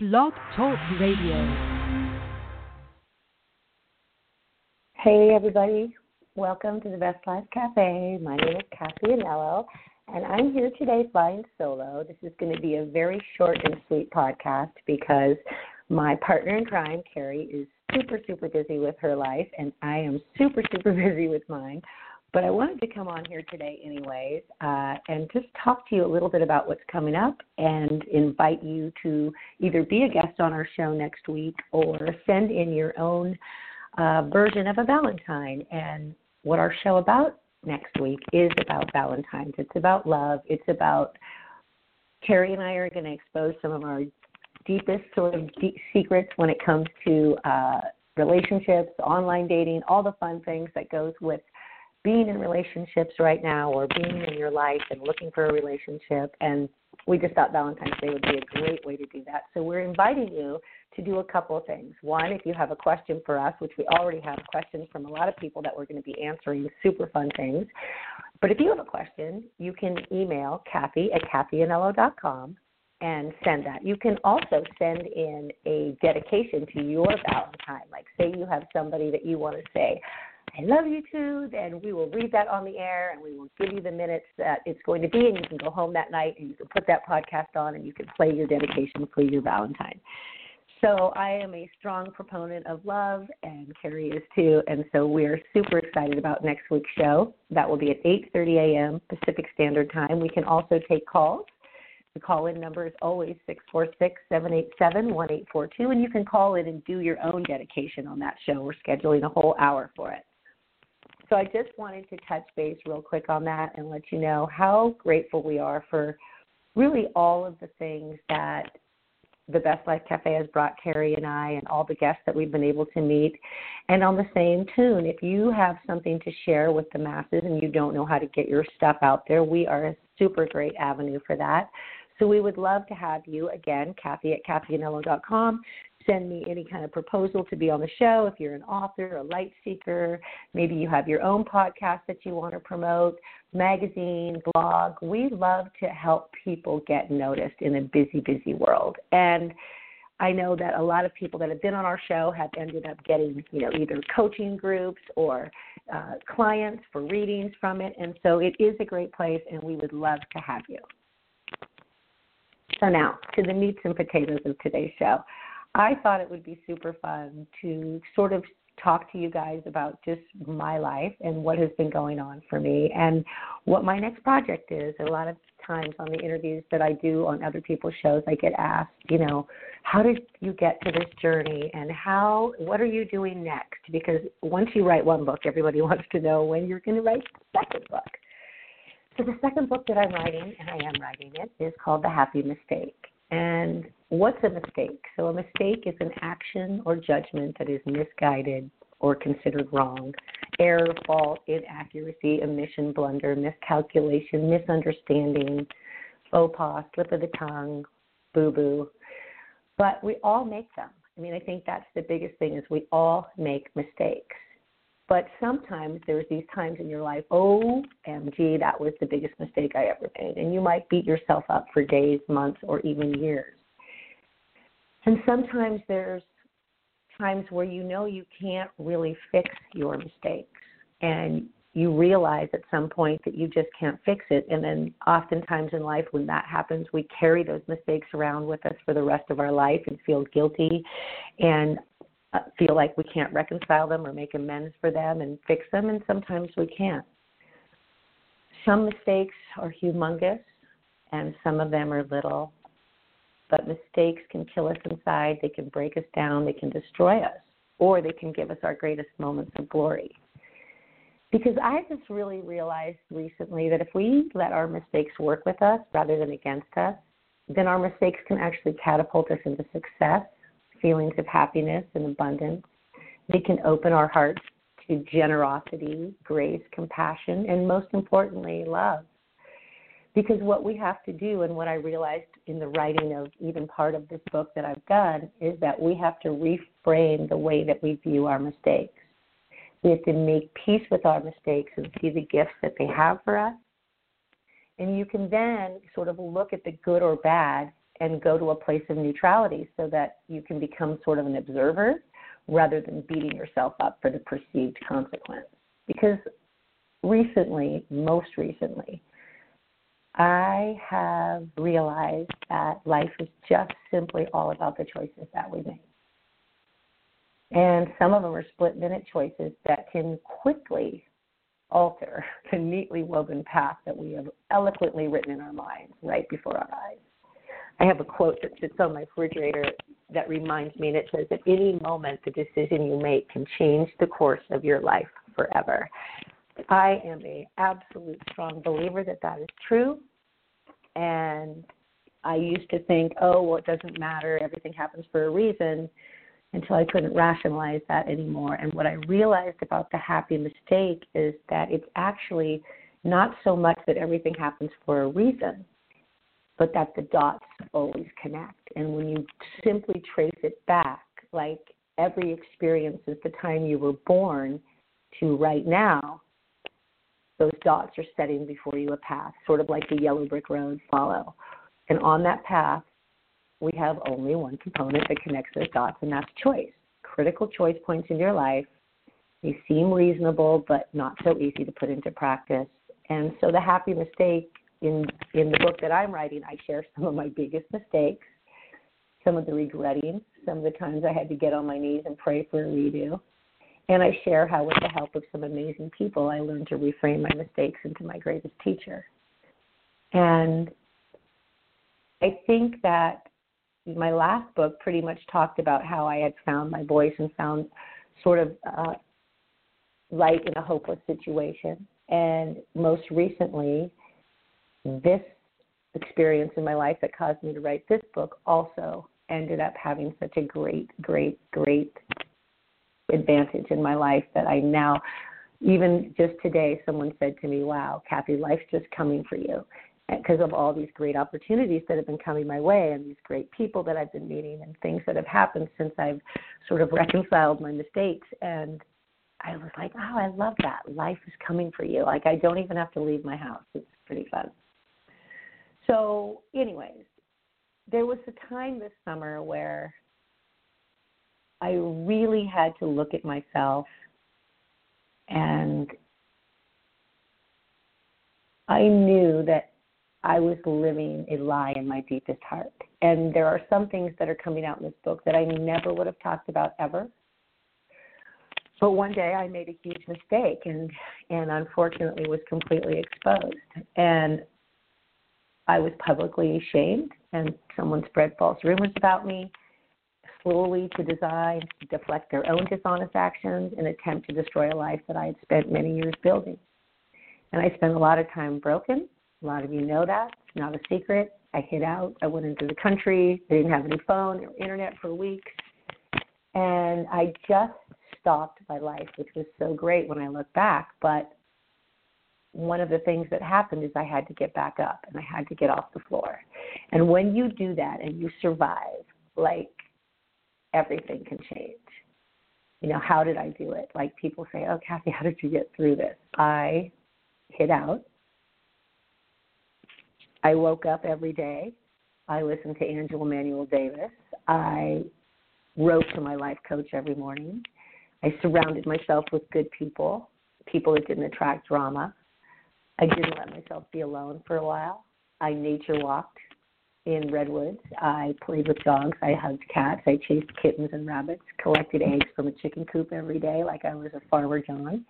Blog Talk Radio. Hey, everybody. Welcome to the Best Life Cafe. My name is Cathy Anello, and I'm here today flying solo. This is going to be a very short and sweet podcast because my partner in crime, Cari, is super, super busy with her life, and I am super, super busy with mine. But I wanted to come on here today, anyways, uh, and just talk to you a little bit about what's coming up and invite you to either be a guest on our show next week or send in your own uh, version of a Valentine. And what our show about next week is about Valentine's. It's about love. It's about Cari and I are going to expose some of our deepest sort of deep secrets when it comes to uh, relationships, online dating, all the fun things that goes with being in relationships right now or being in your life and looking for a relationship. And we just thought Valentine's Day would be a great way to do that. So we're inviting you to do a couple of things. One, if you have a question for us, which we already have questions from a lot of people that we're going to be answering, super fun things. But if you have a question, you can email Cathy at cathyanello.com and send that. You can also send in a dedication to your Valentine. Like, say you have somebody that you want to say, I love you too, then we will read that on the air and we will give you the minutes that it's going to be, and you can go home that night and you can put that podcast on and you can play your dedication for your Valentine. So I am a strong proponent of love, and Cari is too, and so we are super excited about next week's show. That will be at 8:30 a.m. Pacific Standard Time. We can also take calls. The call-in number is always 646-787-1842, and you can call in and do your own dedication on that show. We're scheduling a whole hour for it. So I just wanted to touch base real quick on that and let you know how grateful we are for really all of the things that the Best Life Cafe has brought Cari and I and all the guests that we've been able to meet. And on the same tune, if you have something to share with the masses and you don't know how to get your stuff out there, we are a super great avenue for that. So we would love to have you again, Cathy at cathyanello.com send me any kind of proposal to be on the show. If you're an author, a light seeker, maybe you have your own podcast that you want to promote, magazine, blog. We love to help people get noticed in a busy, busy world. And I know that a lot of people that have been on our show have ended up getting, you know, either coaching groups or uh, clients for readings from it. And so it is a great place, and we would love to have you. So now to the meats and potatoes of today's show. I thought it would be super fun to sort of talk to you guys about just my life and what has been going on for me and what my next project is. A lot of times on the interviews that I do on other people's shows, I get asked, you know, how did you get to this journey and how, what are you doing next? Because once you write one book, everybody wants to know when you're going to write the second book. So the second book that I'm writing, and I am writing it, is called The Happy Mistake. And what's a mistake? So, a mistake is an action or judgment that is misguided or considered wrong. Error, fault, inaccuracy, omission, blunder, miscalculation, misunderstanding, faux pas, slip of the tongue, boo boo. But we all make them. I mean, I think that's the biggest thing is we all make mistakes. But sometimes there's these times in your life, OMG, that was the biggest mistake I ever made. And you might beat yourself up for days, months, or even years. And sometimes there's times where you know you can't really fix your mistakes. And you realize at some point that you just can't fix it. And then oftentimes in life, when that happens, we carry those mistakes around with us for the rest of our life and feel guilty. And uh, feel like we can't reconcile them or make amends for them and fix them, and sometimes we can't. Some mistakes are humongous, and some of them are little. But mistakes can kill us inside, they can break us down, they can destroy us, or they can give us our greatest moments of glory. Because I just really realized recently that if we let our mistakes work with us rather than against us, then our mistakes can actually catapult us into success feelings of happiness and abundance. They can open our hearts to generosity, grace, compassion, and most importantly, love. Because what we have to do, and what I realized in the writing of even part of this book that I've done, is that we have to reframe the way that we view our mistakes. We have to make peace with our mistakes and see the gifts that they have for us. And you can then sort of look at the good or bad and go to a place of neutrality so that you can become sort of an observer rather than beating yourself up for the perceived consequence. Because recently, most recently, I have realized that life is just simply all about the choices that we make. And some of them are split minute choices that can quickly alter the neatly woven path that we have eloquently written in our minds right before our eyes. I have a quote that sits on my refrigerator that reminds me, and it says, At any moment, the decision you make can change the course of your life forever. I am a absolute strong believer that that is true, and I used to think, oh, well, it doesn't matter, everything happens for a reason, until I couldn't rationalize that anymore. And what I realized about the happy mistake is that it's actually not so much that everything happens for a reason, but that the dots always connect. And when you simply trace it back, like every experience since the time you were born to right now, those dots are setting before you a path, sort of like the yellow brick road follow. And on that path, we have only one component that connects those dots, and that's choice. Critical choice points in your life. They seem reasonable, but not so easy to put into practice. And so the happy mistake in in the book that I'm writing, I share some of my biggest mistakes, some of the regretting, some of the times I had to get on my knees and pray for a redo. And I share how, with the help of some amazing people, I learned to reframe my mistakes into my greatest teacher. And I think that my last book pretty much talked about how I had found my voice and found sort of uh, light in a hopeless situation. And most recently, this experience in my life that caused me to write this book also ended up having such a great, great, great advantage in my life that I now, even just today, someone said to me, Wow, Cathy, life's just coming for you because of all these great opportunities that have been coming my way and these great people that I've been meeting and things that have happened since I've sort of reconciled my mistakes. And I was like, oh, I love that. Life is coming for you. Like, I don't even have to leave my house. It's pretty fun. So, anyways, there was a time this summer where I really had to look at myself and I knew that I was living a lie in my deepest heart. And there are some things that are coming out in this book that I never would have talked about ever. But one day I made a huge mistake and and unfortunately was completely exposed. And I was publicly shamed and someone spread false rumors about me slowly to design deflect their own dishonest actions and attempt to destroy a life that I had spent many years building. And I spent a lot of time broken a lot of you know that. It's not a secret. I hid out. I went into the country. I didn't have any phone or internet for weeks. And I just stopped my life, which was so great when I look back. But one of the things that happened is I had to get back up and I had to get off the floor. And when you do that and you survive, like everything can change. You know, how did I do it? Like people say, Oh, Cathy, how did you get through this? I hid out. I woke up every day. I listened to Angela Manuel Davis. I wrote to my life coach every morning. I surrounded myself with good people, people that didn't attract drama. I didn't let myself be alone for a while. I nature walked in redwoods. I played with dogs. I hugged cats. I chased kittens and rabbits, collected eggs from a chicken coop every day like I was a farmer John.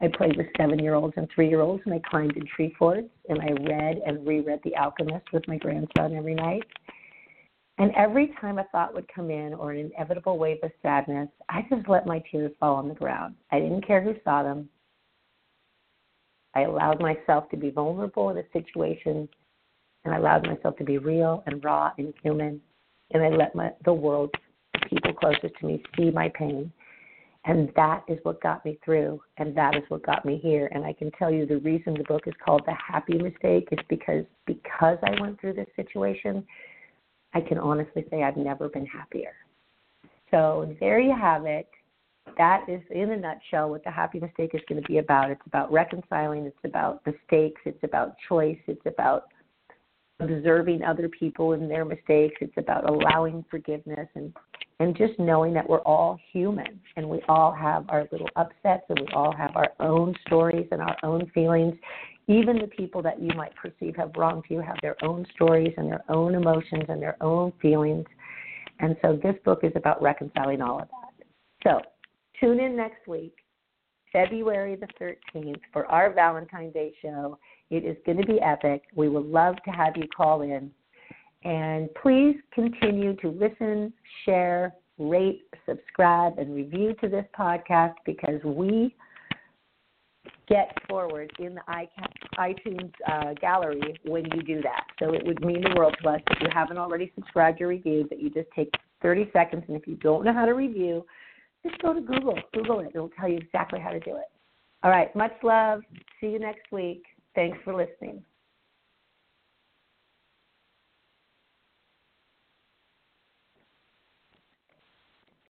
I played with seven year olds and three year olds, and I climbed in tree forts, and I read and reread The Alchemist with my grandson every night. And every time a thought would come in or an inevitable wave of sadness, I just let my tears fall on the ground. I didn't care who saw them. I allowed myself to be vulnerable in a situation, and I allowed myself to be real and raw and human. And I let my, the world, the people closest to me, see my pain and that is what got me through, and that is what got me here. And I can tell you the reason the book is called The Happy Mistake is because because I went through this situation, I can honestly say I've never been happier. So there you have it. That is in a nutshell what the happy mistake is going to be about. It's about reconciling, it's about mistakes, it's about choice, it's about observing other people and their mistakes. It's about allowing forgiveness and and just knowing that we're all human and we all have our little upsets and we all have our own stories and our own feelings. Even the people that you might perceive have wronged you have their own stories and their own emotions and their own feelings. And so this book is about reconciling all of that. So tune in next week, February the 13th, for our Valentine's Day show. It is going to be epic. We would love to have you call in and please continue to listen, share, rate, subscribe, and review to this podcast because we get forward in the iTunes uh, gallery when you do that. So it would mean the world to us if you haven't already subscribed or reviewed that you just take 30 seconds. And if you don't know how to review, just go to Google. Google it. It'll tell you exactly how to do it. All right. Much love. See you next week. Thanks for listening.